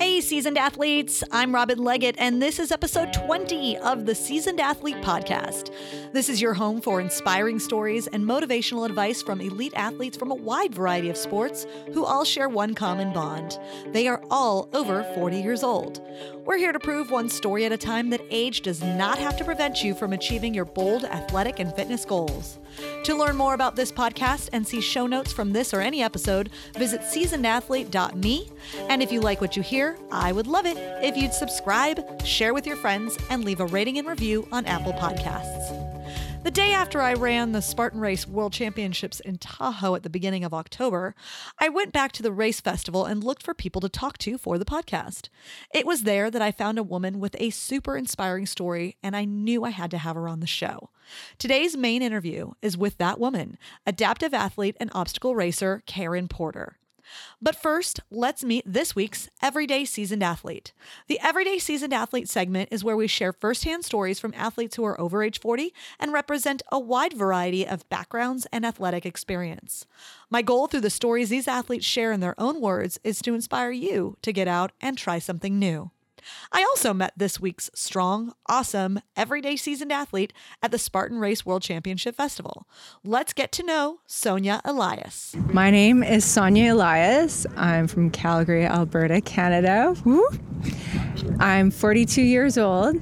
Hey, seasoned athletes. I'm Robin Leggett, and this is episode 20 of the Seasoned Athlete Podcast. This is your home for inspiring stories and motivational advice from elite athletes from a wide variety of sports who all share one common bond. They are all over 40 years old. We're here to prove one story at a time that age does not have to prevent you from achieving your bold athletic and fitness goals. To learn more about this podcast and see show notes from this or any episode, visit seasonedathlete.me. And if you like what you hear, I would love it if you'd subscribe, share with your friends, and leave a rating and review on Apple Podcasts. The day after I ran the Spartan Race World Championships in Tahoe at the beginning of October, I went back to the race festival and looked for people to talk to for the podcast. It was there that I found a woman with a super inspiring story, and I knew I had to have her on the show. Today's main interview is with that woman, adaptive athlete and obstacle racer Karen Porter. But first, let's meet this week's Everyday Seasoned Athlete. The Everyday Seasoned Athlete segment is where we share firsthand stories from athletes who are over age 40 and represent a wide variety of backgrounds and athletic experience. My goal through the stories these athletes share in their own words is to inspire you to get out and try something new. I also met this week's strong, awesome, everyday seasoned athlete at the Spartan Race World Championship Festival. Let's get to know Sonia Elias. My name is Sonia Elias. I'm from Calgary, Alberta, Canada. Woo. I'm 42 years old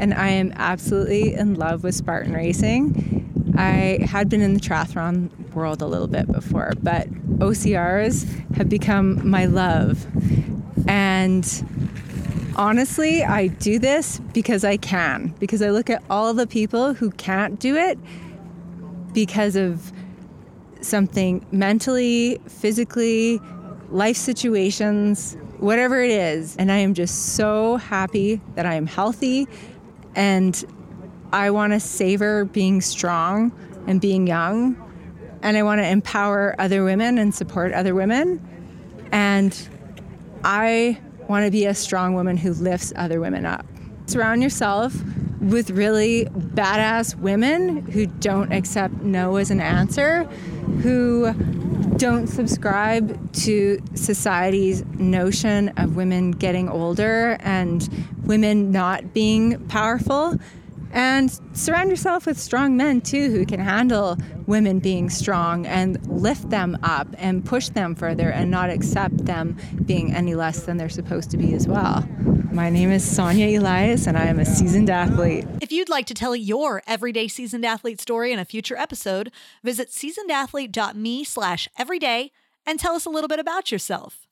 and I am absolutely in love with Spartan racing. I had been in the triathlon world a little bit before, but OCRs have become my love. And honestly, I do this because I can, because I look at all the people who can't do it because of something mentally, physically, life situations, whatever it is. And I am just so happy that I am healthy and I want to savor being strong and being young. And I want to empower other women and support other women. And I want to be a strong woman who lifts other women up. Surround yourself with really badass women who don't accept no as an answer, who don't subscribe to society's notion of women getting older and women not being powerful and surround yourself with strong men too who can handle women being strong and lift them up and push them further and not accept them being any less than they're supposed to be as well. My name is Sonia Elias and I am a seasoned athlete. If you'd like to tell your everyday seasoned athlete story in a future episode, visit seasonedathlete.me slash everyday and tell us a little bit about yourself.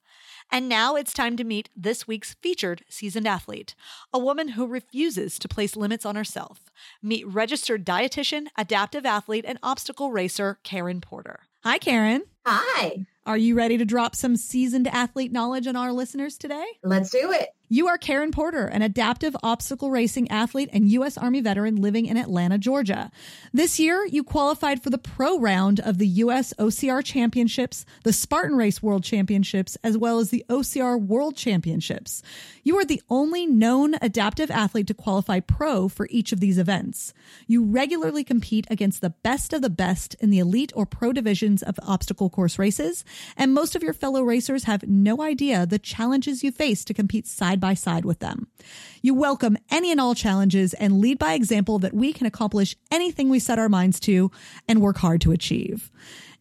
And now it's time to meet this week's featured seasoned athlete, a woman who refuses to place limits on herself. Meet registered dietitian, adaptive athlete, and obstacle racer Karen Porter. Hi, Karen. Hi. Are you ready to drop some seasoned athlete knowledge on our listeners today? Let's do it. You are Karen Porter, an adaptive obstacle racing athlete and U.S. Army veteran living in Atlanta, Georgia. This year, you qualified for the pro round of the U.S. OCR Championships, the Spartan Race World Championships, as well as the OCR World Championships. You are the only known adaptive athlete to qualify pro for each of these events. You regularly compete against the best of the best in the elite or pro divisions of obstacle course races, and most of your fellow racers have no idea the challenges you face to compete side side by side with them. You welcome any and all challenges and lead by example that we can accomplish anything we set our minds to and work hard to achieve.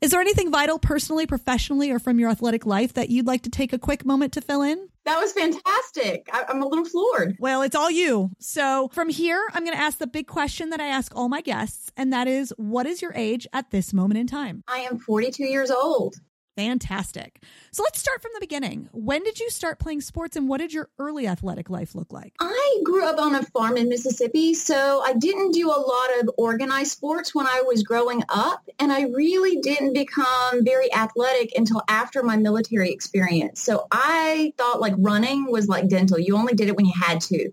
Is there anything vital personally, professionally, or from your athletic life that you'd like to take a quick moment to fill in? That was fantastic. I- am a little floored. Well, it's all you. So from here, I'm going to ask the big question that I ask all my guests, and that is what is your age at this moment in time? I am 42 years old. Fantastic. So let's start from the beginning. When did you start playing sports and what did your early athletic life look like? I grew up on a farm in Mississippi, so I didn't do a lot of organized sports when I was growing up, and I really didn't become very athletic until after my military experience. So I thought like running was like dental. You only did it when you had to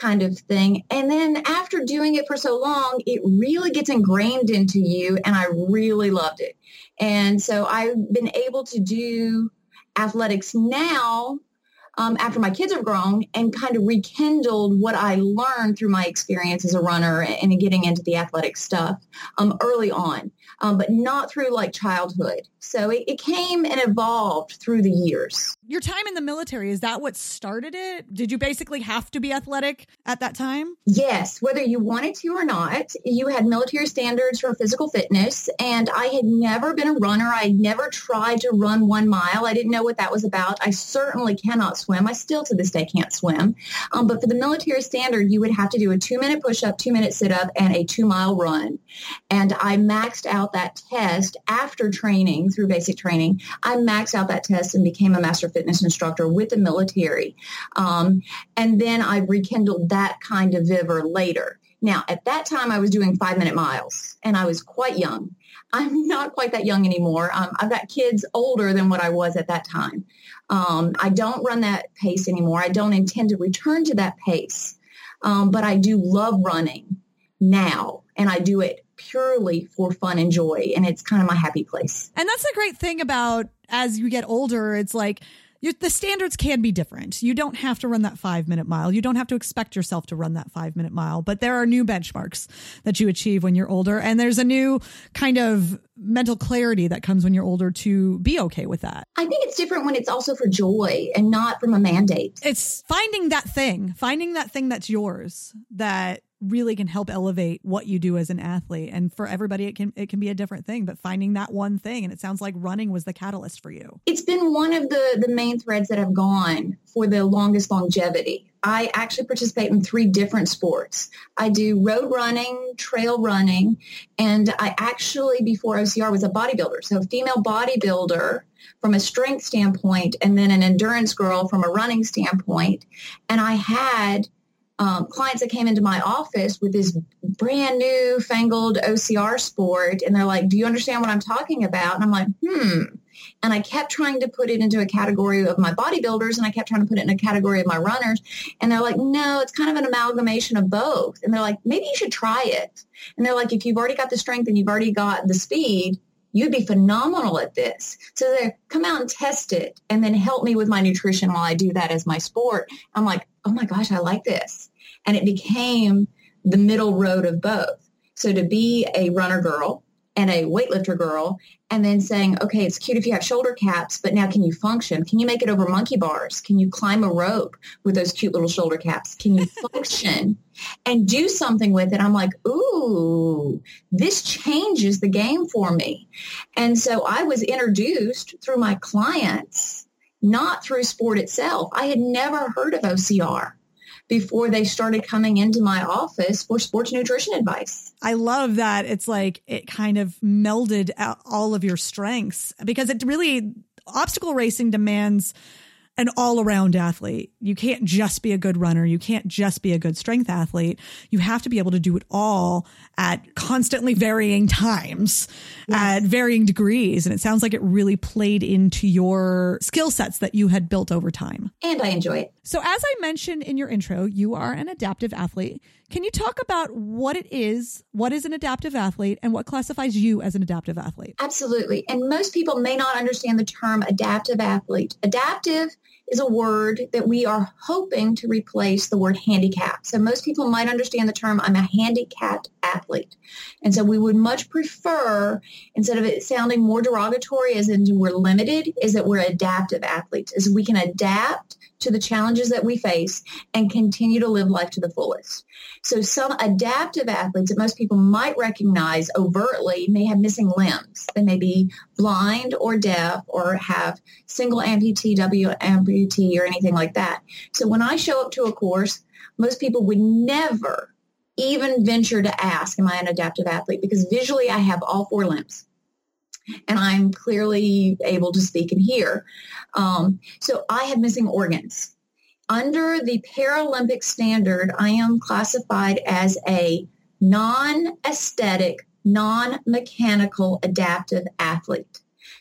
kind of thing. And then after doing it for so long, it really gets ingrained into you and I really loved it. And so I've been able to do athletics now um, after my kids are grown and kind of rekindled what I learned through my experience as a runner and getting into the athletic stuff um, early on. um, but not through like childhood. So it, it, came and evolved through the years. Your time in the military, is that what started it? Did you basically have to be athletic at that time? Yes, whether you wanted to or not. You had military standards for physical fitness, and I had never been a runner. I had never tried to run one mile. I didn't know what that was about. I certainly cannot swim. I still to this day can't swim. Um, but for the military standard, you would have to do a two-minute push-up, two-minute sit-up, and a two-mile run. And I maxed out that test after training through basic training. I maxed out that test and became a master fitness instructor with the military. Um, and then I rekindled that kind of vigor later. Now, at that time, I was doing five minute miles and I was quite young. I'm not quite that young anymore. Um, I've got kids older than what I was at that time. Um, I don't run that pace anymore. I don't intend to return to that pace. Um, but I do love running now and I do it purely for fun and joy. And it's kind of my happy place. And that's the great thing about as you get older, it's like, the standards can be different. You don't have to run that five minute mile. You don't have to expect yourself to run that five minute mile, but there are new benchmarks that you achieve when you're older. And there's a new kind of mental clarity that comes when you're older to be okay with that. I think it's different when it's also for joy and not from a mandate. It's finding that thing, finding that thing that's yours that really can help elevate what you do as an athlete. And for everybody it can it can be a different thing but finding that one thing and it sounds like running was the catalyst for you. It's been one of the the main threads that have gone for the longest longevity. I actually participate in three different sports. I do road running trail running and i actually before ocr was a bodybuilder. So female bodybuilder from a strength standpoint and then an endurance girl from a running standpoint. And i had um, clients that came into my office with this brand new fangled OCR sport, and they're like, "Do you understand what I'm talking about?" And I'm like, "Hmm." And I kept trying to put it into a category of my bodybuilders, and I kept trying to put it in a category of my runners. And they're like, "No, it's kind of an amalgamation of both." And they're like, "Maybe you should try it." And they're like, "If you've already got the strength and you've already got the speed." You'd be phenomenal at this. So they come out and test it and then help me with my nutrition while I do that as my sport. I'm like, oh my gosh, I like this and it became the middle road of both. So to be a runner girl and a weightlifter girl and then saying, okay, it's cute if you have shoulder caps, but now can you function? Can you make it over monkey bars? Can you climb a rope with those cute little shoulder caps? Can you function and do something with it? I'm like, ooh, this changes the game for me. And so I was introduced through my clients, not through sport itself. I had never heard of OCR before they started coming into my office for sports nutrition advice. I love that it's like it kind of melded all of your strengths because it really obstacle racing demands an all around athlete. You can't just be a good runner. You can't just be a good strength athlete. You have to be able to do it all at constantly varying times, at varying degrees. And it sounds like it really played into your skill sets that you had built over time. And I enjoy it. So, as I mentioned in your intro, you are an adaptive athlete. Can you talk about what it is, what is an adaptive athlete, and what classifies you as an adaptive athlete? Absolutely. And most people may not understand the term adaptive athlete. Adaptive is a word that we are hoping to replace the word handicap. So most people might understand the term, I'm a handicapped athlete. And so we would much prefer, instead of it sounding more derogatory as in we're limited, is that we're adaptive athletes, is we can adapt to the challenges that we face and continue to live life to the fullest. So some adaptive athletes that most people might recognize overtly may have missing limbs. They may be blind or deaf or have single amputee, W amputee or anything like that. So when I show up to a course, most people would never even venture to ask, am I an adaptive athlete? Because visually I have all four limbs and I'm clearly able to speak and hear. Um, so I have missing organs. Under the Paralympic standard, I am classified as a non-aesthetic, non-mechanical adaptive athlete.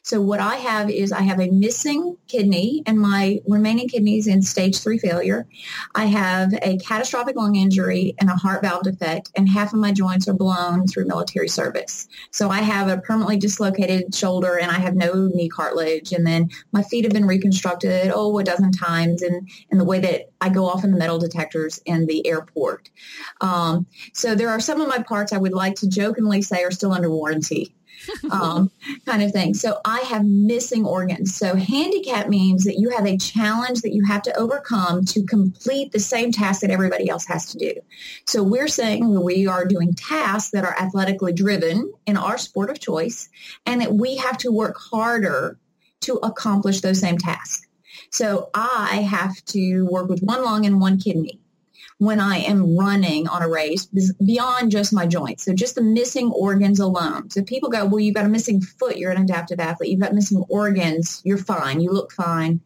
So what I have is I have a missing kidney and my remaining kidneys in stage three failure. I have a catastrophic lung injury and a heart valve defect and half of my joints are blown through military service. So I have a permanently dislocated shoulder and I have no knee cartilage and then my feet have been reconstructed oh a dozen times and, and the way that I go off in the metal detectors in the airport. Um, so there are some of my parts I would like to jokingly say are still under warranty um, kind of thing. So I have missing organs. So handicap means that you have a challenge that you have to overcome to complete the same task that everybody else has to do. So we're saying we are doing tasks that are athletically driven in our sport of choice and that we have to work harder to accomplish those same tasks. So I have to work with one lung and one kidney when I am running on a race beyond just my joints. So just the missing organs alone. So people go, well, you've got a missing foot. You're an adaptive athlete. You've got missing organs. You're fine. You look fine.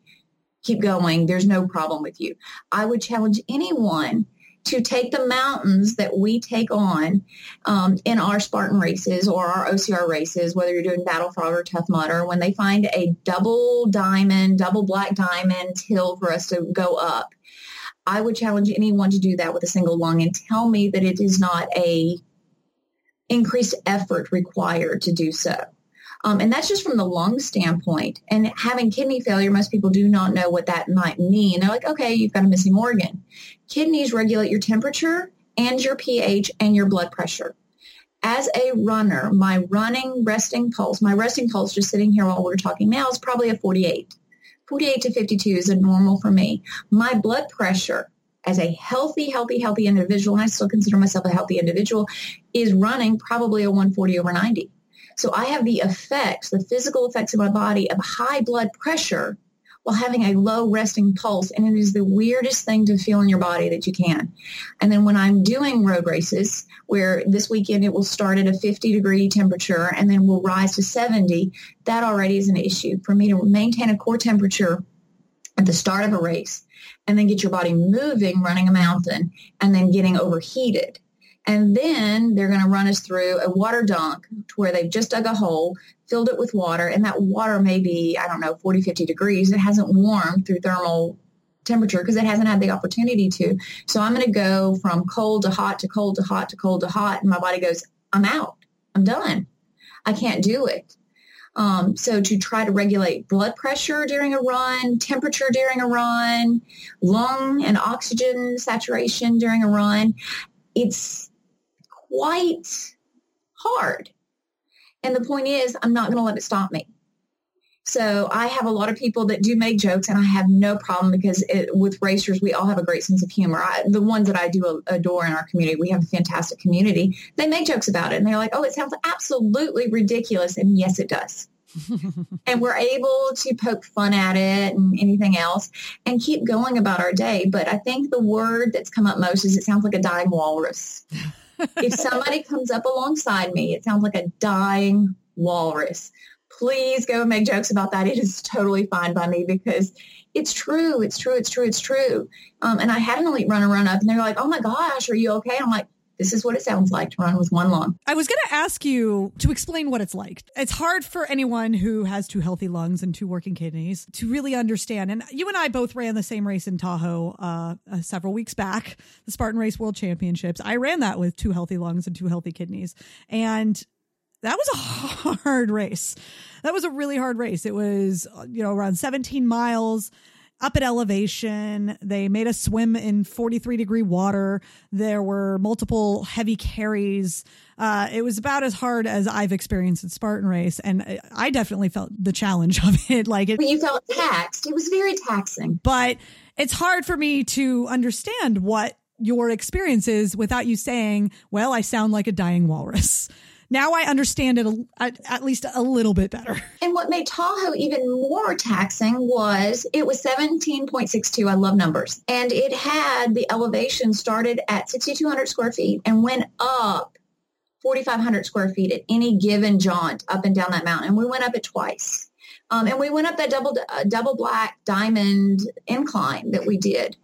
Keep going. There's no problem with you. I would challenge anyone to take the mountains that we take on um, in our Spartan races or our OCR races, whether you're doing Battle Frog or Tough Mudder, when they find a double diamond, double black diamond hill for us to go up, I would challenge anyone to do that with a single lung and tell me that it is not a increased effort required to do so. Um, and that's just from the lung standpoint. And having kidney failure, most people do not know what that might mean. They're like, okay, you've got a missing organ. Kidneys regulate your temperature and your pH and your blood pressure. As a runner, my running resting pulse, my resting pulse just sitting here while we're talking now is probably a 48. 48 to 52 is a normal for me. My blood pressure as a healthy, healthy, healthy individual, and I still consider myself a healthy individual, is running probably a 140 over 90. So I have the effects, the physical effects of my body of high blood pressure while having a low resting pulse. And it is the weirdest thing to feel in your body that you can. And then when I'm doing road races, where this weekend it will start at a 50 degree temperature and then will rise to 70, that already is an issue. For me to maintain a core temperature at the start of a race and then get your body moving running a mountain and then getting overheated and then they're going to run us through a water dunk to where they've just dug a hole, filled it with water, and that water may be, I don't know, 40, 50 degrees. It hasn't warmed through thermal temperature because it hasn't had the opportunity to. So I'm going to go from cold to hot to cold to hot to cold to hot. And my body goes, I'm out. I'm done. I can't do it. Um, so to try to regulate blood pressure during a run, temperature during a run, lung and oxygen saturation during a run, it's quite hard. And the point is, I'm not going to let it stop me. So I have a lot of people that do make jokes, and I have no problem because it, with racers, we all have a great sense of humor. I, the ones that I do adore in our community, we have a fantastic community. They make jokes about it, and they're like, "Oh, it sounds absolutely ridiculous," and yes, it does. and we're able to poke fun at it and anything else and keep going about our day. But I think the word that's come up most is it sounds like a dying walrus if somebody comes up alongside me, it sounds like a dying walrus. Please go and make jokes about that. It is totally fine by me because it's true. It's true. It's true. It's true. Um, and I had an elite runner run up and they're like, oh my gosh, are you okay? I'm like, this is what it sounds like to run with one lung. I was going to ask you to explain what it's like. It's hard for anyone who has two healthy lungs and two working kidneys to really understand. And you and I both ran the same race in Tahoe uh, uh, several weeks back, the Spartan Race World Championships. I ran that with two healthy lungs and two healthy kidneys. And that was a hard race. That was a really hard race. It was, you know, around 17 miles up at elevation. They made us swim in 43 degree water. There were multiple heavy carries. Uh, it was about as hard as I've experienced at Spartan Race, and I definitely felt the challenge of it. Like it, you felt taxed. It was very taxing. But it's hard for me to understand what your experience is without you saying, "Well, I sound like a dying walrus." Now I understand it at, at least a little bit better. And what made Tahoe even more taxing was it was 17.62. I love numbers. And it had the elevation started at 6,200 square feet and went up 4,500 square feet at any given jaunt up and down that mountain. And we went up it twice. Um, and we went up that double uh, double black diamond incline that we did.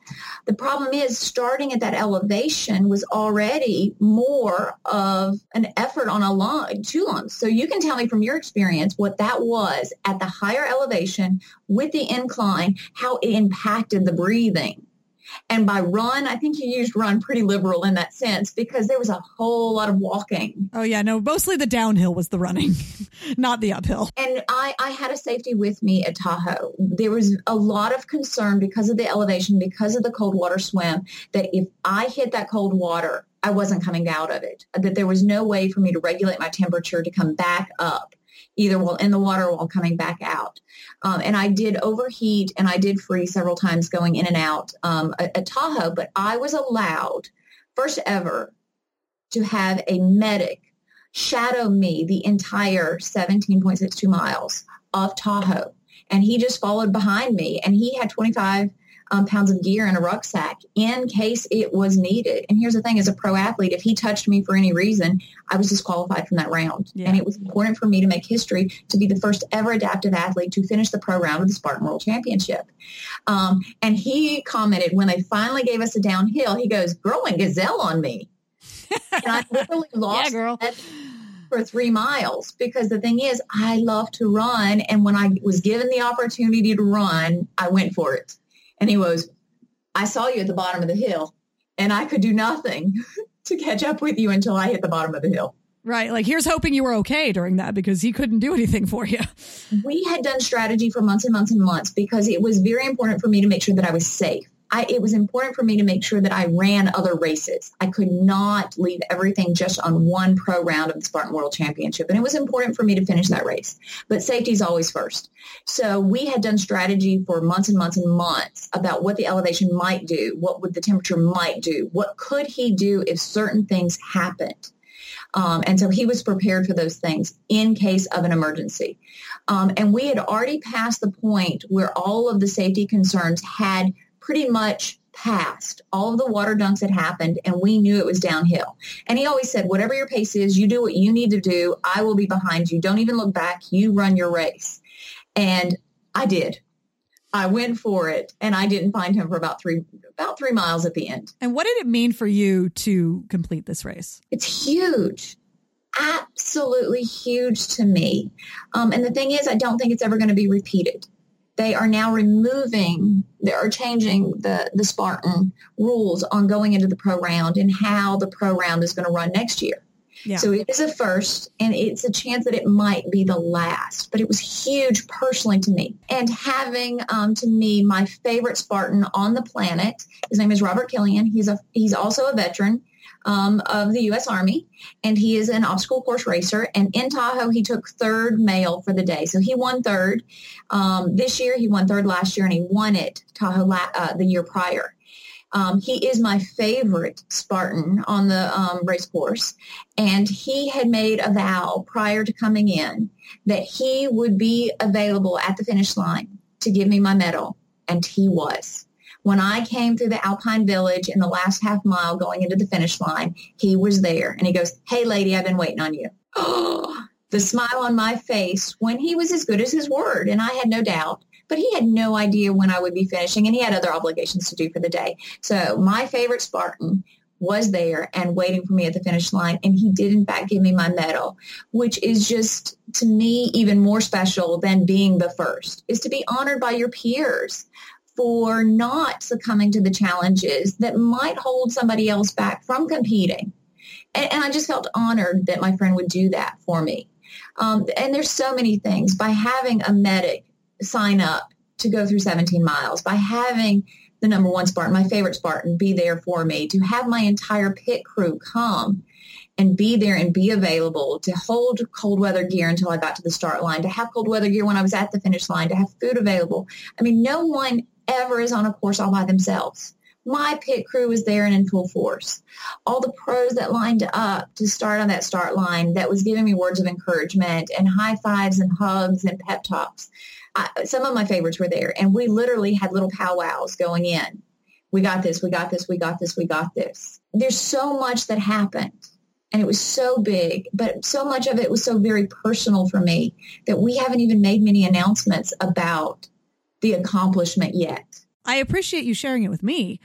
The problem is starting at that elevation was already more of an effort on a lung, two lungs. So you can tell me from your experience what that was at the higher elevation with the incline, how it impacted the breathing. And by run, I think you used run pretty liberal in that sense because there was a whole lot of walking. Oh yeah, no, mostly the downhill was the running, not the uphill. And I, I had a safety with me at Tahoe. There was a lot of concern because of the elevation, because of the cold water swim, that if I hit that cold water, I wasn't coming out of it, that there was no way for me to regulate my temperature to come back up either while in the water or while coming back out. Um, and I did overheat and I did freeze several times going in and out um, at, at Tahoe, but I was allowed, first ever, to have a medic shadow me the entire 17.62 miles of Tahoe. And he just followed behind me and he had 25 um, pounds of gear in a rucksack in case it was needed. And here's the thing, as a pro athlete, if he touched me for any reason, I was disqualified from that round. Yeah. And it was important for me to make history to be the first ever adaptive athlete to finish the pro round of the Spartan World Championship. Um, and he commented when they finally gave us a downhill, he goes, girl went gazelle on me. and I literally lost yeah, girl. for three miles because the thing is I love to run and when I was given the opportunity to run, I went for it. And he was, I saw you at the bottom of the hill and I could do nothing to catch up with you until I hit the bottom of the hill. Right. Like here's hoping you were okay during that because he couldn't do anything for you. We had done strategy for months and months and months because it was very important for me to make sure that I was safe. I, it was important for me to make sure that I ran other races. I could not leave everything just on one pro round of the Spartan World Championship. And it was important for me to finish that race. But safety is always first. So we had done strategy for months and months and months about what the elevation might do, what would the temperature might do, what could he do if certain things happened. Um, and so he was prepared for those things in case of an emergency. Um, and we had already passed the point where all of the safety concerns had pretty much passed. All of the water dunks had happened and we knew it was downhill. And he always said, whatever your pace is, you do what you need to do. I will be behind you. Don't even look back. You run your race. And I did. I went for it and I didn't find him for about three about three miles at the end. And what did it mean for you to complete this race? It's huge. Absolutely huge to me. Um, and the thing is, I don't think it's ever going to be repeated they are now removing, they are changing the, the Spartan rules on going into the pro round and how the pro round is going to run next year. Yeah. So it is a first, and it's a chance that it might be the last. But it was huge personally to me. And having, um, to me, my favorite Spartan on the planet, his name is Robert Killian. He's a he's also a veteran um, of the U.S. Army, and he is an obstacle course racer. And in Tahoe, he took third male for the day, so he won third um, this year. He won third last year, and he won it Tahoe la- uh, the year prior. Um, he is my favorite Spartan on the um, race course. And he had made a vow prior to coming in that he would be available at the finish line to give me my medal. And he was. When I came through the Alpine Village in the last half mile going into the finish line, he was there and he goes, Hey lady, I've been waiting on you. The smile on my face when he was as good as his word. And I had no doubt, but he had no idea when I would be finishing and he had other obligations to do for the day. So my favorite Spartan was there and waiting for me at the finish line. And he did in fact give me my medal, which is just to me even more special than being the first is to be honored by your peers for not succumbing to the challenges that might hold somebody else back from competing. And, and I just felt honored that my friend would do that for me. Um, and there's so many things by having a medic sign up to go through 17 miles, by having the number one Spartan, my favorite Spartan, be there for me, to have my entire pit crew come and be there and be available to hold cold weather gear until I got to the start line, to have cold weather gear when I was at the finish line, to have food available. I mean, no one ever is on a course all by themselves. My pit crew was there and in full force. All the pros that lined up to start on that start line that was giving me words of encouragement and high fives and hugs and pep talks. I, some of my favorites were there and we literally had little powwows going in. We got this, we got this, we got this, we got this. There's so much that happened and it was so big, but so much of it was so very personal for me that we haven't even made many announcements about the accomplishment yet. I appreciate you sharing it with me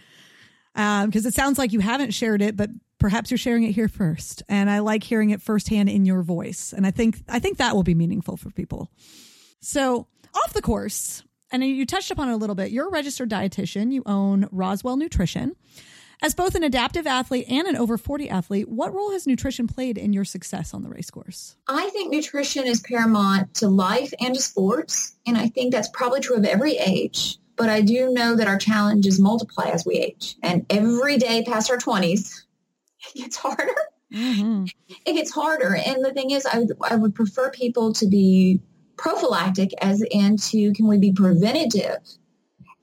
because um, it sounds like you haven't shared it, but perhaps you're sharing it here first. And I like hearing it firsthand in your voice. And I think I think that will be meaningful for people. So off the course, and you touched upon it a little bit. You're a registered dietitian. You own Roswell Nutrition. As both an adaptive athlete and an over 40 athlete, what role has nutrition played in your success on the race course? I think nutrition is paramount to life and to sports. And I think that's probably true of every age. But I do know that our challenges multiply as we age. And every day past our 20s, it gets harder. Mm-hmm. It gets harder. And the thing is, I would, I would prefer people to be prophylactic as into can we be preventative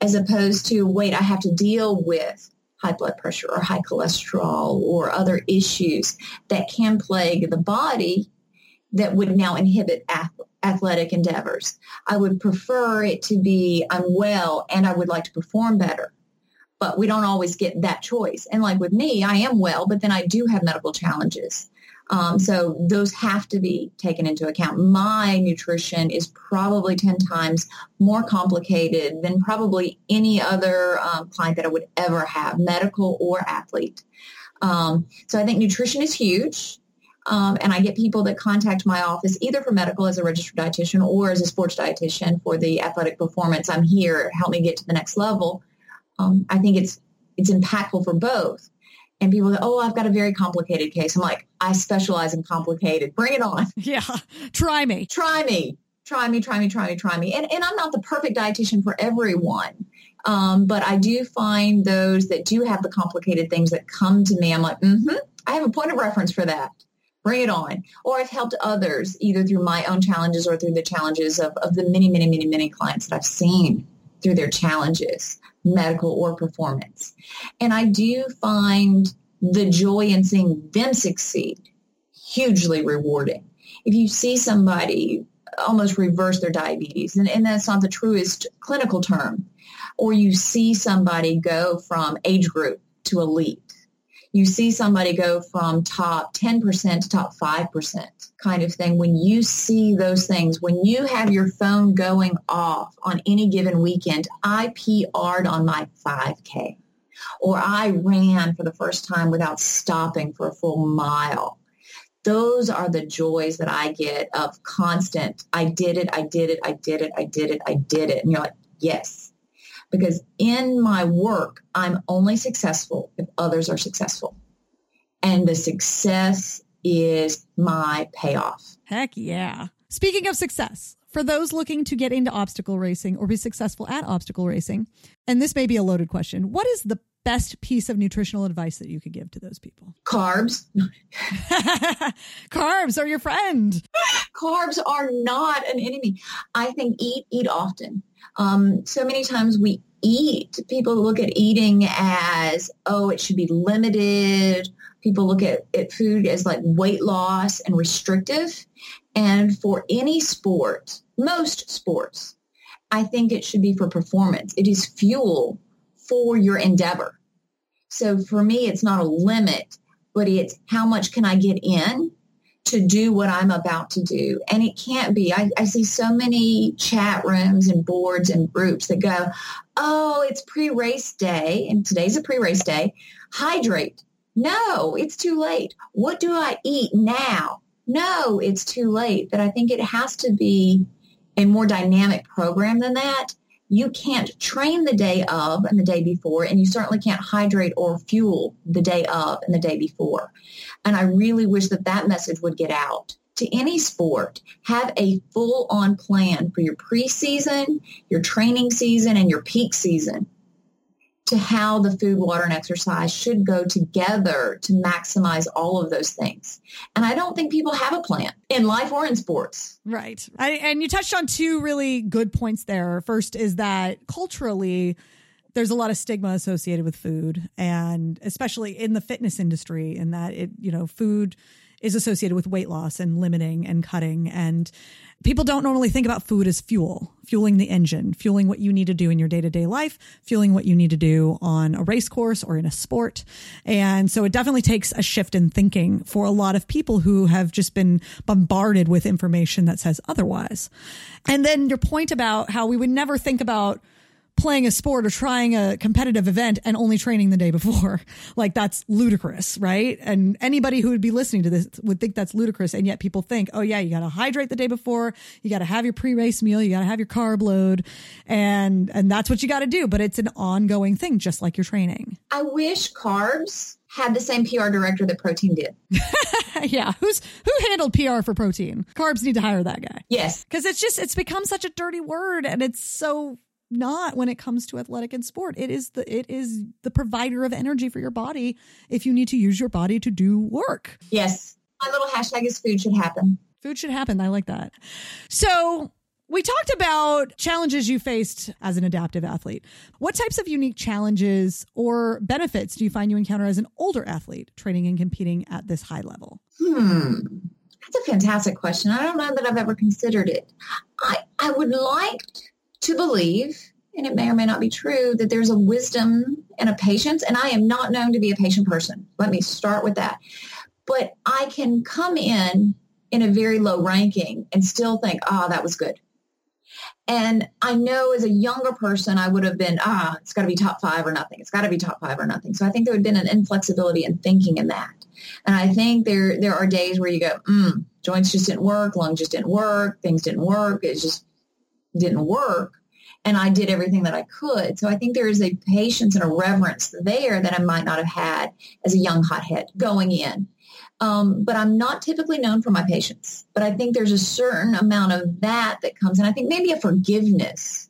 as opposed to wait, I have to deal with high blood pressure or high cholesterol or other issues that can plague the body that would now inhibit athletic endeavors. I would prefer it to be I'm well and I would like to perform better. But we don't always get that choice. And like with me, I am well, but then I do have medical challenges. Um, so those have to be taken into account. My nutrition is probably 10 times more complicated than probably any other um, client that I would ever have, medical or athlete. Um, so I think nutrition is huge. Um, and I get people that contact my office either for medical as a registered dietitian or as a sports dietitian for the athletic performance. I'm here, help me get to the next level. Um, I think it's it's impactful for both and people go, oh, I've got a very complicated case. I'm like, I specialize in complicated. Bring it on. Yeah. Try me. Try me. Try me, try me, try me, try me. And, and I'm not the perfect dietitian for everyone. Um, but I do find those that do have the complicated things that come to me. I'm like, mm-hmm, I have a point of reference for that. Bring it on. Or I've helped others either through my own challenges or through the challenges of, of the many, many, many, many clients that I've seen through their challenges medical or performance. And I do find the joy in seeing them succeed hugely rewarding. If you see somebody almost reverse their diabetes, and, and that's not the truest clinical term, or you see somebody go from age group to elite, you see somebody go from top 10% to top 5% kind of thing. When you see those things, when you have your phone going off on any given weekend, I PR'd on my 5K or I ran for the first time without stopping for a full mile. Those are the joys that I get of constant, I did it, I did it, I did it, I did it, I did it. And you're like, yes, because in my work, I'm only successful if others are successful. And the success is my payoff. Heck yeah. Speaking of success, for those looking to get into obstacle racing or be successful at obstacle racing, and this may be a loaded question, what is the best piece of nutritional advice that you could give to those people? Carbs. Carbs are your friend. Carbs are not an enemy. I think eat, eat often. Um, so many times we eat, people look at eating as, oh, it should be limited. People look at, at food as like weight loss and restrictive. And for any sport, most sports, I think it should be for performance. It is fuel for your endeavor. So for me, it's not a limit, but it's how much can I get in to do what I'm about to do. And it can't be. I, I, see so many chat rooms and boards and groups that go, oh, it's pre-race day, and today's a pre-race day. Hydrate. No, it's too late. What do I eat now? No, it's too late. But I think it has to be a more dynamic program than that you can't train the day of and the day before, and you certainly can't hydrate or fuel the day of and the day before. And I really wish that that message would get out to any sport. Have a full on plan for your preseason, your training season, and your peak season to how the food, water, and exercise should go together to maximize all of those things. And I don't think people have a plan in life or in sports. Right. I, and you touched on two really good points there. First is that culturally, there's a lot of stigma associated with food and especially in the fitness industry in that it, you know, food is associated with weight loss and limiting and cutting. And people don't normally think about food as fuel, fueling the engine, fueling what you need to do in your day to day life, fueling what you need to do on a race course or in a sport. And so it definitely takes a shift in thinking for a lot of people who have just been bombarded with information that says otherwise. And then your point about how we would never think about playing a sport or trying a competitive event and only training the day before. Like that's ludicrous, right? And anybody who would be listening to this would think that's ludicrous. And yet people think, oh yeah, you got to hydrate the day before. You got to have your pre-race meal. You got to have your carb load and, and that's what you got to do. But it's an ongoing thing, just like your training. I wish carbs had the same PR director that protein did. yeah. Who's who handled PR for protein? Carbs need to hire that guy. Yes. Because it's just it's become such a dirty word and it's so not when it comes to athletic and sport. It is the it is the provider of energy for your body if you need to use your body to do work. Yes. My little hashtag is food should happen. Food should happen. I like that. So we talked about challenges you faced as an adaptive athlete. What types of unique challenges or benefits do you find you encounter as an older athlete training and competing at this high level? Hmm. That's a fantastic question. I don't know that I've ever considered it. I, I would like to believe, and it may or may not be true, that there's a wisdom and a patience. And I am not known to be a patient person. Let me start with that. But I can come in in a very low ranking and still think, ah, oh, that was good. And I know as a younger person, I would have been, ah, it's got to be top five or nothing. It's got to be top five or nothing. So I think there would have been an inflexibility in thinking in that. And I think there there are days where you go, mm, joints just didn't work, lungs just didn't work, things didn't work, It's just didn't work. And I did everything that I could. So I think there is a patience and a reverence there that I might not have had as a young hothead going in. Um, but I'm not typically known for my patience. But I think there's a certain amount of that that comes, and I think maybe a forgiveness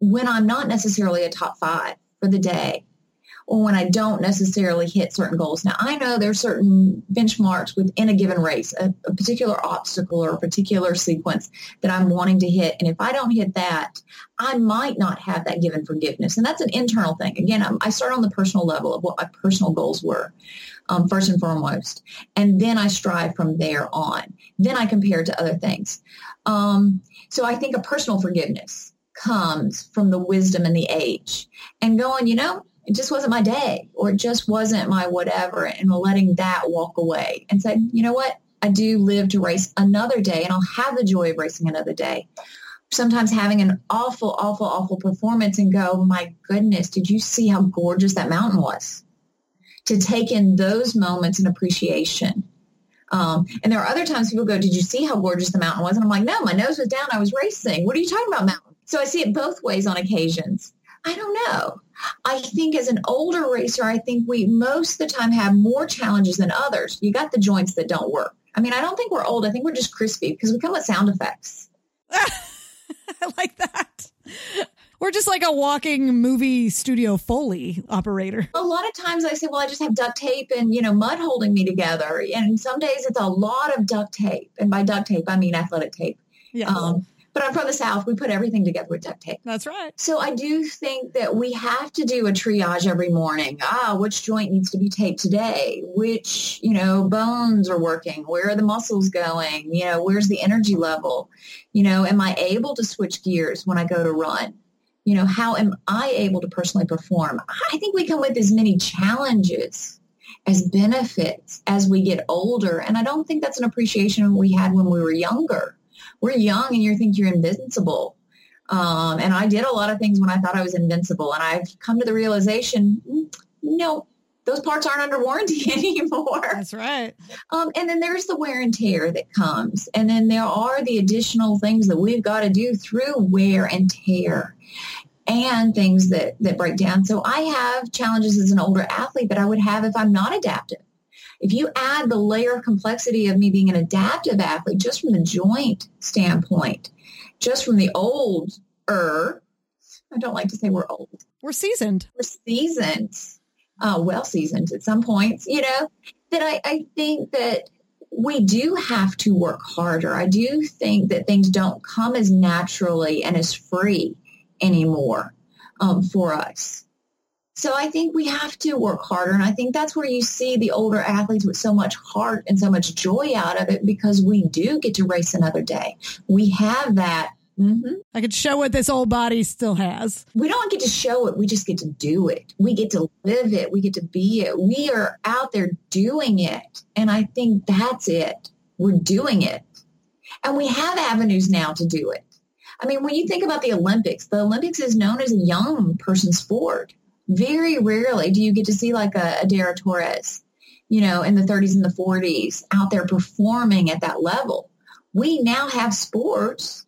when I'm not necessarily a top five for the day or when I don't necessarily hit certain goals. Now, I know there are certain benchmarks within a given race, a, a, particular obstacle or a particular sequence that I'm wanting to hit. And if I don't hit that, I might not have that given forgiveness. And that's an internal thing. Again, I'm, i start on the personal level of what my personal goals were um, first and foremost. And then I strive from there on. Then I compare to other things. Um, so I think a personal forgiveness comes from the wisdom and the age and going, you know, it just wasn't my day or it just wasn't my whatever and letting that walk away and say, you know what? I do live to race another day and I'll have the joy of racing another day. Sometimes having an awful, awful, awful performance and go, my goodness, did you see how gorgeous that mountain was? to take in those moments and appreciation. Um, and there are other times people go, did you see how gorgeous the mountain was? And I'm like, no, my nose was down. I was racing. What are you talking about mountain? So I see it both ways on occasions. I don't know. I think as an older racer, I think we most of the time have more challenges than others. You got the joints that don't work. I mean, I don't think we're old. I think we're just crispy because we come with sound effects. I like that. We're just like a walking movie studio Foley operator. A lot of times I say, well, I just have duct tape and, you know, mud holding me together. And some days it's a lot of duct tape. And by duct tape, I mean athletic tape. Yeah. Um, but I'm from the South. We put everything together with duct tape. That's right. So I do think that we have to do a triage every morning. Ah, which joint needs to be taped today? Which, you know, bones are working? Where are the muscles going? You know, where's the energy level? You know, am I able to switch gears when I go to run? you know, how am I able to personally perform? I think we come with as many challenges as benefits as we get older. And I don't think that's an appreciation we had when we were younger. We're young and you think you're invincible. Um, and I did a lot of things when I thought I was invincible. And I've come to the realization, mm, no, those parts aren't under warranty anymore. That's right. Um, and then there's the wear and tear that comes. And then there are the additional things that we've got to do through wear and tear and things that, that break down. So I have challenges as an older athlete that I would have if I'm not adaptive. If you add the layer of complexity of me being an adaptive athlete just from the joint standpoint, just from the old er, I don't like to say we're old. We're seasoned. We're seasoned, uh, well seasoned at some points, you know, that I, I think that we do have to work harder. I do think that things don't come as naturally and as free anymore um, for us. So I think we have to work harder. And I think that's where you see the older athletes with so much heart and so much joy out of it because we do get to race another day. We have that. Mm-hmm. I could show what this old body still has. We don't get to show it. We just get to do it. We get to live it. We get to be it. We are out there doing it. And I think that's it. We're doing it. And we have avenues now to do it. I mean, when you think about the Olympics, the Olympics is known as a young person sport. Very rarely do you get to see like a, a Dara Torres, you know, in the 30s and the 40s out there performing at that level. We now have sports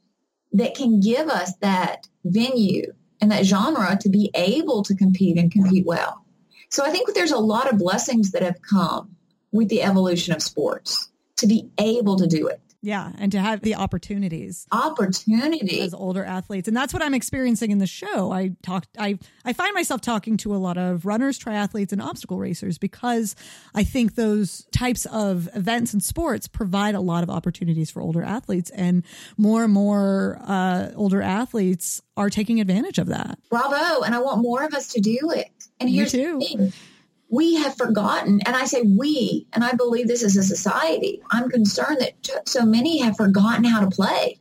that can give us that venue and that genre to be able to compete and compete well. So I think there's a lot of blessings that have come with the evolution of sports to be able to do it. Yeah, and to have the opportunities. Opportunities as older athletes. And that's what I'm experiencing in the show. I talk I I find myself talking to a lot of runners, triathletes and obstacle racers because I think those types of events and sports provide a lot of opportunities for older athletes and more and more uh, older athletes are taking advantage of that. Bravo, and I want more of us to do it. And here's the thing we have forgotten, and I say we, and I believe this is a society. I'm concerned that t- so many have forgotten how to play.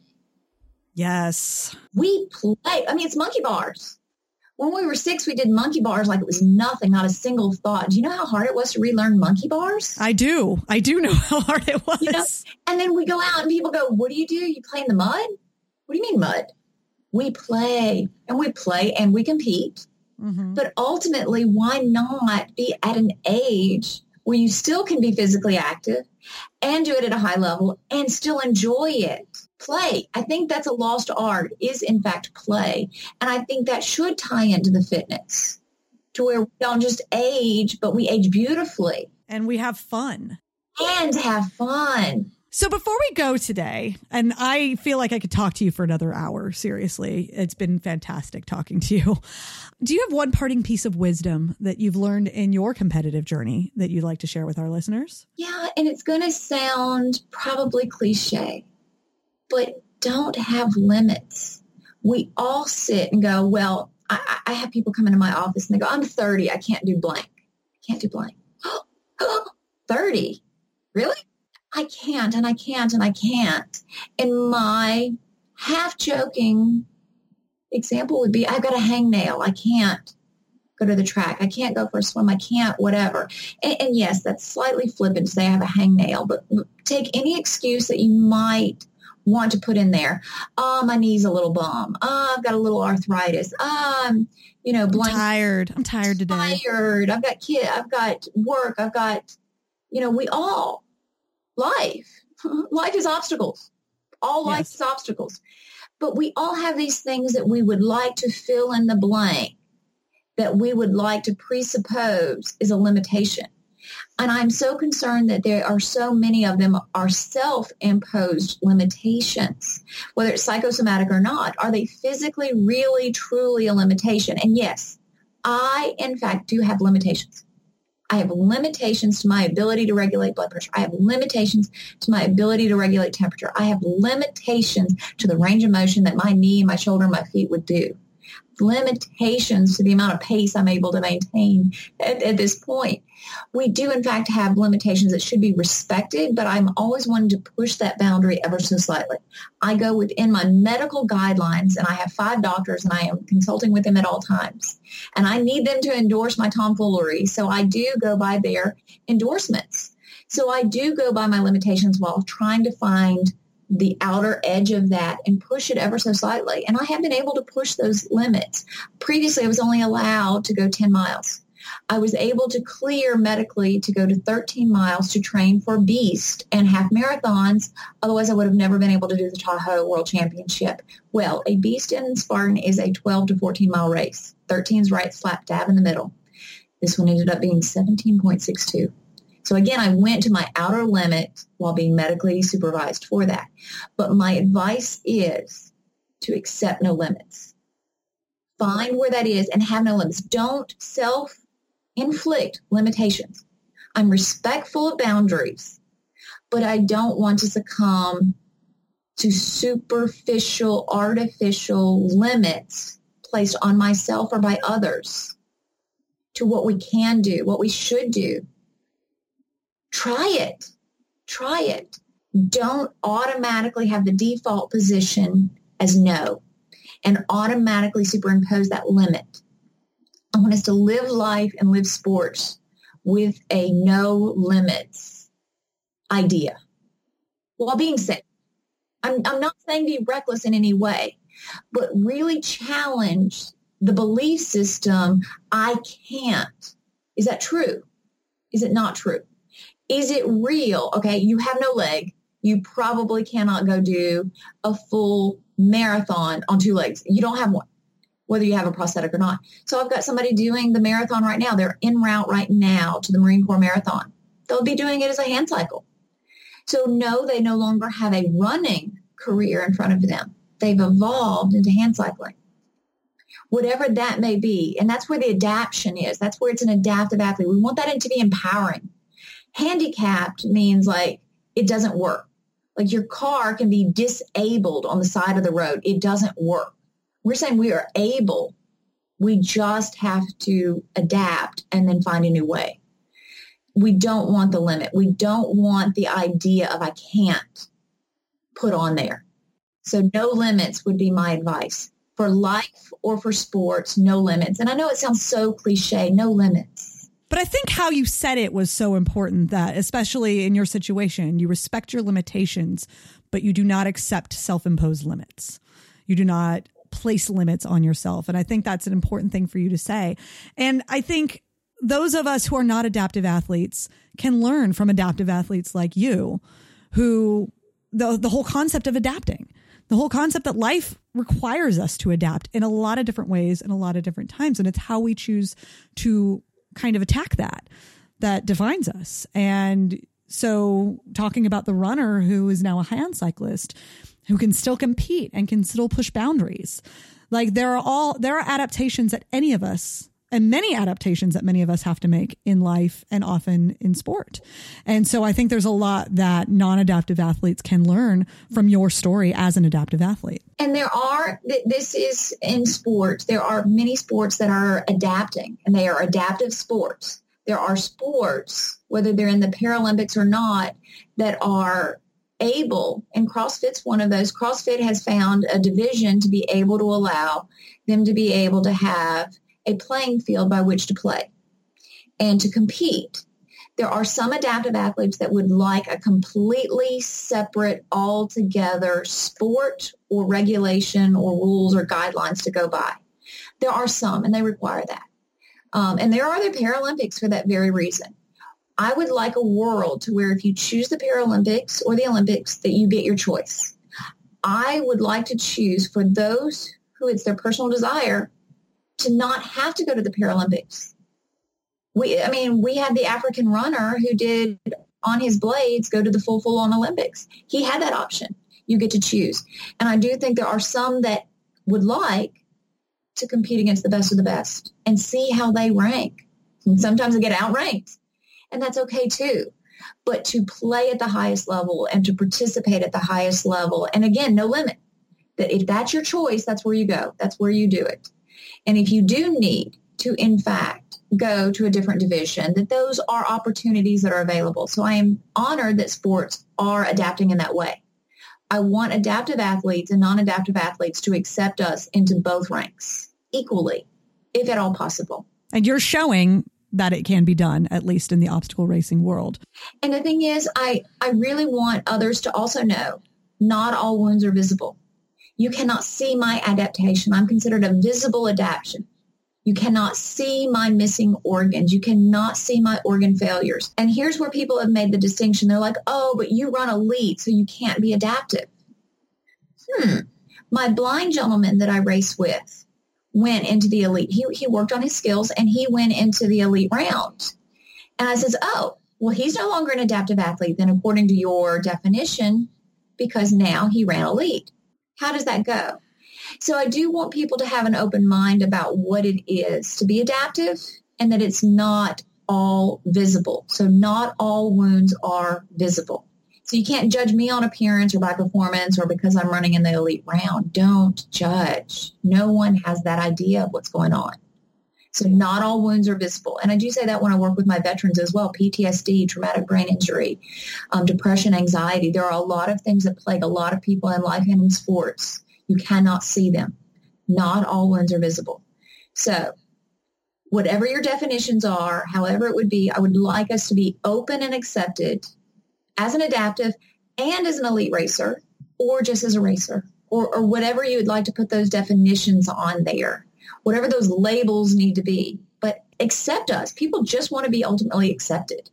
Yes. We play. I mean, it's monkey bars. When we were six, we did monkey bars like it was nothing, not a single thought. Do you know how hard it was to relearn monkey bars? I do. I do know how hard it was. You know? And then we go out and people go, What do you do? You play in the mud? What do you mean mud? We play and we play and we compete Mm-hmm. But ultimately, why not be at an age where you still can be physically active and do it at a high level and still enjoy it? Play. I think that's a lost art is in fact play. And I think that should tie into the fitness to where we don't just age, but we age beautifully. And we have fun. And have fun. So before we go today, and I feel like I could talk to you for another hour, seriously. It's been fantastic talking to you. Do you have one parting piece of wisdom that you've learned in your competitive journey that you'd like to share with our listeners? Yeah, and it's going to sound probably cliche, but don't have limits. We all sit and go, well, I, I have people come into my office and they go, I'm 30, I can't do blank. Can't do blank. 30? Really? I can't and I can't and I can't. And my half joking example would be I've got a hangnail. I can't go to the track. I can't go for a swim. I can't, whatever. And, and yes, that's slightly flippant to say I have a hangnail, but take any excuse that you might want to put in there. Oh, my knee's a little bum. Oh, I've got a little arthritis. Um, you know, blank. I'm tired. I'm tired today. Tired. I've got kid. I've got work. I've got, you know, we all life. life is obstacles. All life yes. is obstacles. But we all have these things that we would like to fill in the blank, that we would like to presuppose is a limitation. And I'm so concerned that there are so many of them are self-imposed limitations, whether it's psychosomatic or not. Are they physically, really, truly a limitation? And yes, I, in fact, do have limitations. I have limitations to my ability to regulate blood pressure. I have limitations to my ability to regulate temperature. I have limitations to the range of motion that my knee, my shoulder, my feet would do. Limitations to the amount of pace I'm able to maintain at, at this point we do in fact have limitations that should be respected, but I'm always wanting to push that boundary ever so slightly. I go within my medical guidelines and I have five doctors and I am consulting with them at all times. And I need them to endorse my tomfoolery. So I do go by their endorsements. So I do go by my limitations while trying to find the outer edge of that and push it ever so slightly. And I have been able to push those limits. Previously, I was only allowed to go 10 miles. I was able to clear medically to go to 13 miles to train for Beast and half marathons. Otherwise, I would have never been able to do the Tahoe World Championship. Well, a Beast in Spartan is a 12 to 14 mile race. 13 is right slap dab in the middle. This one ended up being 17.62. So again, I went to my outer limit while being medically supervised for that. But my advice is to accept no limits. Find where that is and have no limits. Don't self inflict limitations. I'm respectful of boundaries, but I don't want to succumb to superficial, artificial limits placed on myself or by others to what we can do, what we should do. Try it. Try it. Don't automatically have the default position as no and automatically superimpose that limit. I want us to live life and live sports with a no limits idea while being safe. I'm, I'm not saying be reckless in any way, but really challenge the belief system, I can't. Is that true? Is it not true? Is it real? Okay, you have no leg. You probably cannot go do a full marathon on two legs. You don't have one, whether you have a prosthetic or not. So I've got somebody doing the marathon right now. They're en route right now to the Marine Corps Marathon. They'll be doing it as a hand cycle. So no, they no longer have a running career in front of them. They've evolved into hand cycling whatever that may be. And that's where the adaptation is. That's where it's an adaptive athlete. We want that to be empowering. Handicapped means like it doesn't work. Like your car can be disabled on the side of the road. It doesn't work. We're saying we are able. We just have to adapt and then find a new way. We don't want the limit. We don't want the idea of I can't put on there. So no limits would be my advice for life or for sports, no limits. And I know it sounds so cliche, no limits. But I think how you said it was so important that, especially in your situation, you respect your limitations, but you do not accept self imposed limits. You do not place limits on yourself. And I think that's an important thing for you to say. And I think those of us who are not adaptive athletes can learn from adaptive athletes like you, who the, the whole concept of adapting the whole concept that life requires us to adapt in a lot of different ways in a lot of different times. And it's how we choose to kind of attack that that defines us. And so talking about the runner who is now a hand cyclist who can still compete and can still push boundaries. Like there are all there are adaptations that any of us and many adaptations that many of us have to make in life and often in sport. And so I think there's a lot that non-adaptive athletes can learn from your story as an adaptive athlete. And there are, this is in sports, there are many sports that are adapting and they are adaptive sports. There are sports, whether they're in the Paralympics or not, that are able, and CrossFit's one of those. CrossFit has found a division to be able to allow them to be able to have a playing field by which to play and to compete. There are some adaptive athletes that would like a completely separate, altogether sport or regulation or rules or guidelines to go by. There are some, and they require that. Um, and there are the Paralympics for that very reason. I would like a world to where if you choose the Paralympics or the Olympics, that you get your choice. I would like to choose for those who it's their personal desire to not have to go to the Paralympics. We, I mean, we had the African runner who did on his blades go to the full full on Olympics. He had that option. You get to choose. And I do think there are some that would like to compete against the best of the best and see how they rank. And sometimes they get outranked. And that's okay too. But to play at the highest level and to participate at the highest level, and again, no limit. That if that's your choice, that's where you go. That's where you do it. And if you do need to, in fact, go to a different division, that those are opportunities that are available. So I am honored that sports are adapting in that way. I want adaptive athletes and non-adaptive athletes to accept us into both ranks equally, if at all possible. And you're showing that it can be done, at least in the obstacle racing world. And the thing is, I, I really want others to also know not all wounds are visible. You cannot see my adaptation. I'm considered a visible adaptation. You cannot see my missing organs. You cannot see my organ failures. And here's where people have made the distinction. They're like, oh, but you run elite, so you can't be adaptive. Hmm. My blind gentleman that I race with went into the elite. He, he worked on his skills and he went into the elite round. And I says, oh, well, he's no longer an adaptive athlete then according to your definition because now he ran elite. How does that go? So I do want people to have an open mind about what it is to be adaptive and that it's not all visible. So not all wounds are visible. So you can't judge me on appearance or by performance or because I'm running in the elite round. Don't judge. No one has that idea of what's going on. So not all wounds are visible. And I do say that when I work with my veterans as well, PTSD, traumatic brain injury, um, depression, anxiety. There are a lot of things that plague a lot of people in life and in sports. You cannot see them. Not all wounds are visible. So whatever your definitions are, however it would be, I would like us to be open and accepted as an adaptive and as an elite racer or just as a racer or, or whatever you would like to put those definitions on there, whatever those labels need to be. But accept us. People just want to be ultimately accepted,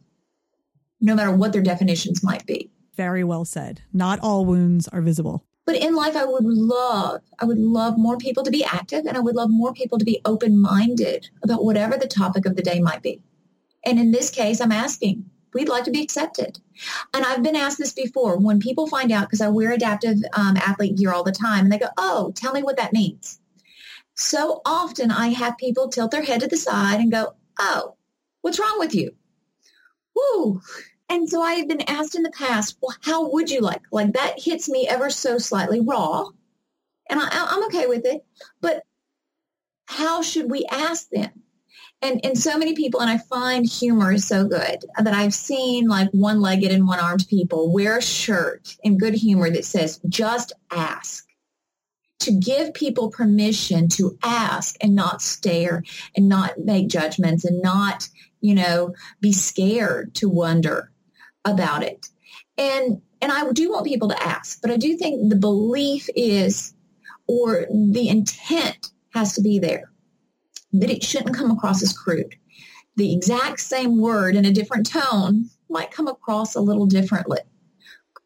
no matter what their definitions might be. Very well said. Not all wounds are visible. But in life, I would love, I would love more people to be active and I would love more people to be open-minded about whatever the topic of the day might be. And in this case, I'm asking, we'd like to be accepted. And I've been asked this before when people find out, because I wear adaptive um, athlete gear all the time, and they go, oh, tell me what that means. So often I have people tilt their head to the side and go, oh, what's wrong with you? Woo. And so I have been asked in the past, well, how would you like? Like that hits me ever so slightly raw. And I, I'm okay with it. But how should we ask them? And, and so many people, and I find humor is so good that I've seen like one-legged and one-armed people wear a shirt in good humor that says, just ask. To give people permission to ask and not stare and not make judgments and not, you know, be scared to wonder about it. And and I do want people to ask, but I do think the belief is or the intent has to be there that it shouldn't come across as crude. The exact same word in a different tone might come across a little differently.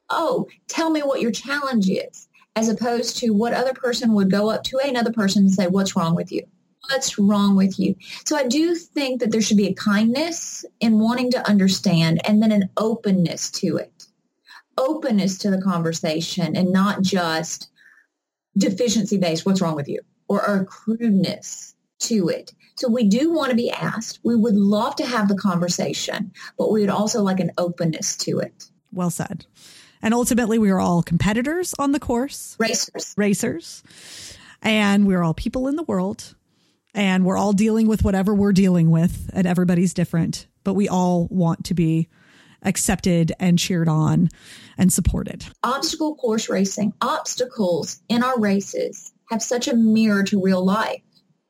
Oh, tell me what your challenge is, as opposed to what other person would go up to another person and say, what's wrong with you? What's wrong with you? So I do think that there should be a kindness in wanting to understand and then an openness to it. Openness to the conversation and not just deficiency based, what's wrong with you? Or, or crudeness to it. So we do want to be asked. We would love to have the conversation, but we would also like an openness to it. Well said. And ultimately, we are all competitors on the course, racers, racers, and we're all people in the world, and we're all dealing with whatever we're dealing with, and everybody's different, but we all want to be accepted and cheered on and supported. Obstacle course racing, obstacles in our races have such a mirror to real life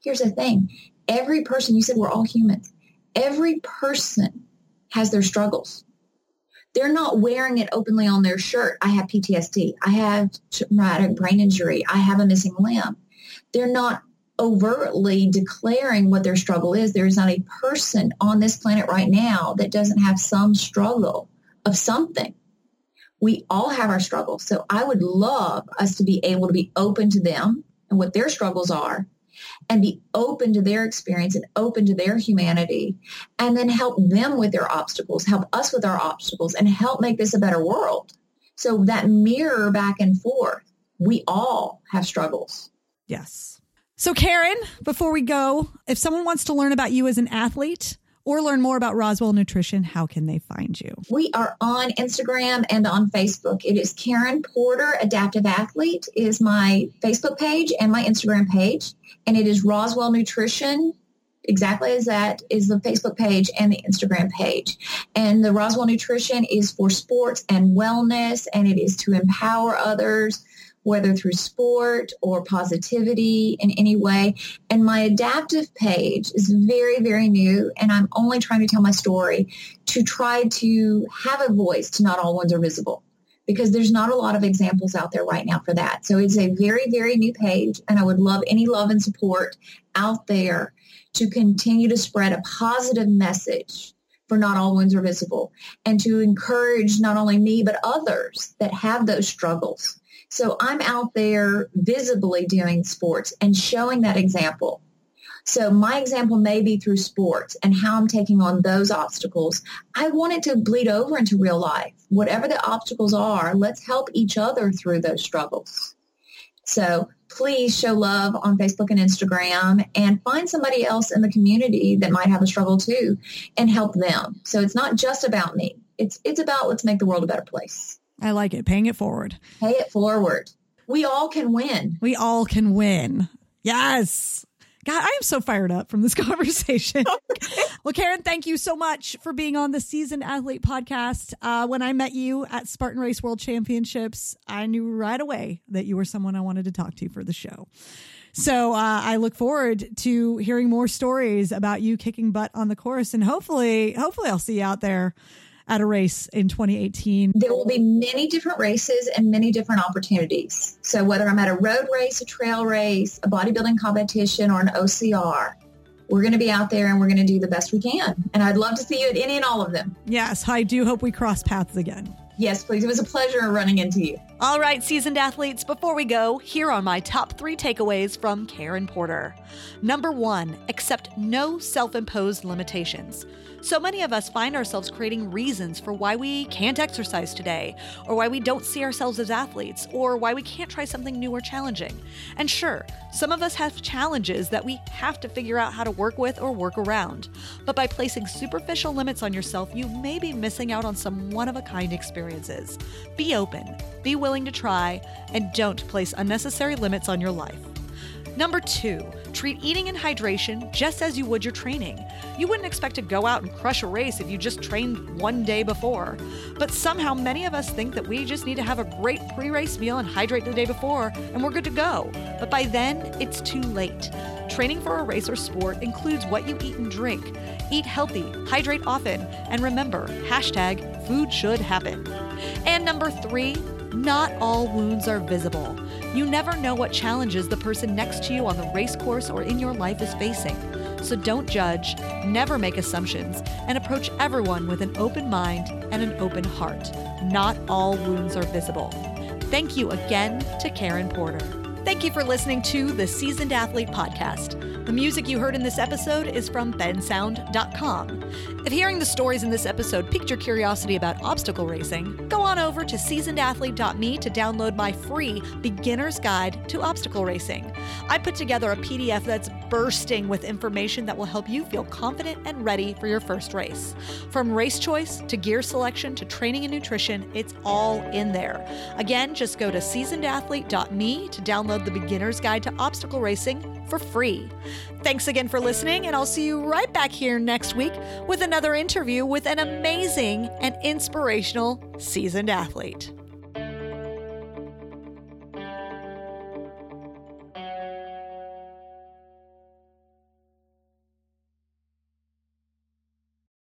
here's the thing. Every person, you said we're all humans. Every person has their struggles. They're not wearing it openly on their shirt. I have PTSD. I have traumatic brain injury. I have a missing limb. They're not overtly declaring what their struggle is. There is not a person on this planet right now that doesn't have some struggle of something. We all have our struggles. So I would love us to be able to be open to them and what their struggles are and be open to their experience and open to their humanity and then help them with their obstacles, help us with our obstacles and help make this a better world. So that mirror back and forth, we all have struggles. Yes. So Karen, before we go, if someone wants to learn about you as an athlete, or learn more about Roswell Nutrition, how can they find you? We are on Instagram and on Facebook. It is Karen Porter Adaptive Athlete is my Facebook page and my Instagram page. And it is Roswell Nutrition exactly as that is the Facebook page and the Instagram page. And the Roswell Nutrition is for sports and wellness, and it is to empower others whether through sport or positivity in any way. And my adaptive page is very, very new, and I'm only trying to tell my story to try to have a voice to not all ones are visible because there's not a lot of examples out there right now for that. So it's a very, very new page, and I would love any love and support out there to continue to spread a positive message for not all wounds are visible and to encourage not only me but others that have those struggles so I'm out there visibly doing sports and showing that example. So my example may be through sports and how I'm taking on those obstacles. I want it to bleed over into real life. Whatever the obstacles are, let's help each other through those struggles. So please show love on Facebook and Instagram and find somebody else in the community that might have a struggle too and help them. So it's not just about me. It's it's about let's make the world a better place. I like it. Paying it forward. Pay it forward. We all can win. We all can win. Yes. God, I am so fired up from this conversation. well, Karen, thank you so much for being on the Seasoned Athlete podcast. Uh, when I met you at Spartan Race World Championships, I knew right away that you were someone I wanted to talk to for the show. So uh, I look forward to hearing more stories about you kicking butt on the course, and hopefully, hopefully, I'll see you out there at a race in 2018? There will be many different races and many different opportunities. So whether I'm at a road race, a trail race, a bodybuilding competition, or an OCR, we're going to be out there and we're going to do the best we can. And I'd love to see you at any and all of them. Yes, I do hope we cross paths again. Yes, please. It was a pleasure running into you. All right, seasoned athletes, before we go, here are my top three takeaways from Karen Porter. Number one, accept no self imposed limitations. So many of us find ourselves creating reasons for why we can't exercise today, or why we don't see ourselves as athletes, or why we can't try something new or challenging. And sure, some of us have challenges that we have to figure out how to work with or work around. But by placing superficial limits on yourself, you may be missing out on some one of a kind experiences. Be open, be willing to try, and don't place unnecessary limits on your life. Number two, treat eating and hydration just as you would your training. You wouldn't expect to go out and crush a race if you just trained one day before. But somehow many of us think that we just need to have a great pre race meal and hydrate the day before, and we're good to go. But by then, it's too late. Training for a race or sport includes what you eat and drink. Eat healthy, hydrate often, and remember hashtag food should happen. And number three, not all wounds are visible. You never know what challenges the person next to you on the race course or in your life is facing. So don't judge, never make assumptions, and approach everyone with an open mind and an open heart. Not all wounds are visible. Thank you again to Karen Porter. Thank you for listening to the Seasoned Athlete Podcast. The music you heard in this episode is from bensound.com. If hearing the stories in this episode piqued your curiosity about obstacle racing, go on over to seasonedathlete.me to download my free beginner's guide to obstacle racing. I put together a PDF that's bursting with information that will help you feel confident and ready for your first race. From race choice to gear selection to training and nutrition, it's all in there. Again, just go to seasonedathlete.me to download the beginner's guide to obstacle racing for free. Thanks again for listening, and I'll see you right back here next week with another interview with an amazing and inspirational seasoned athlete.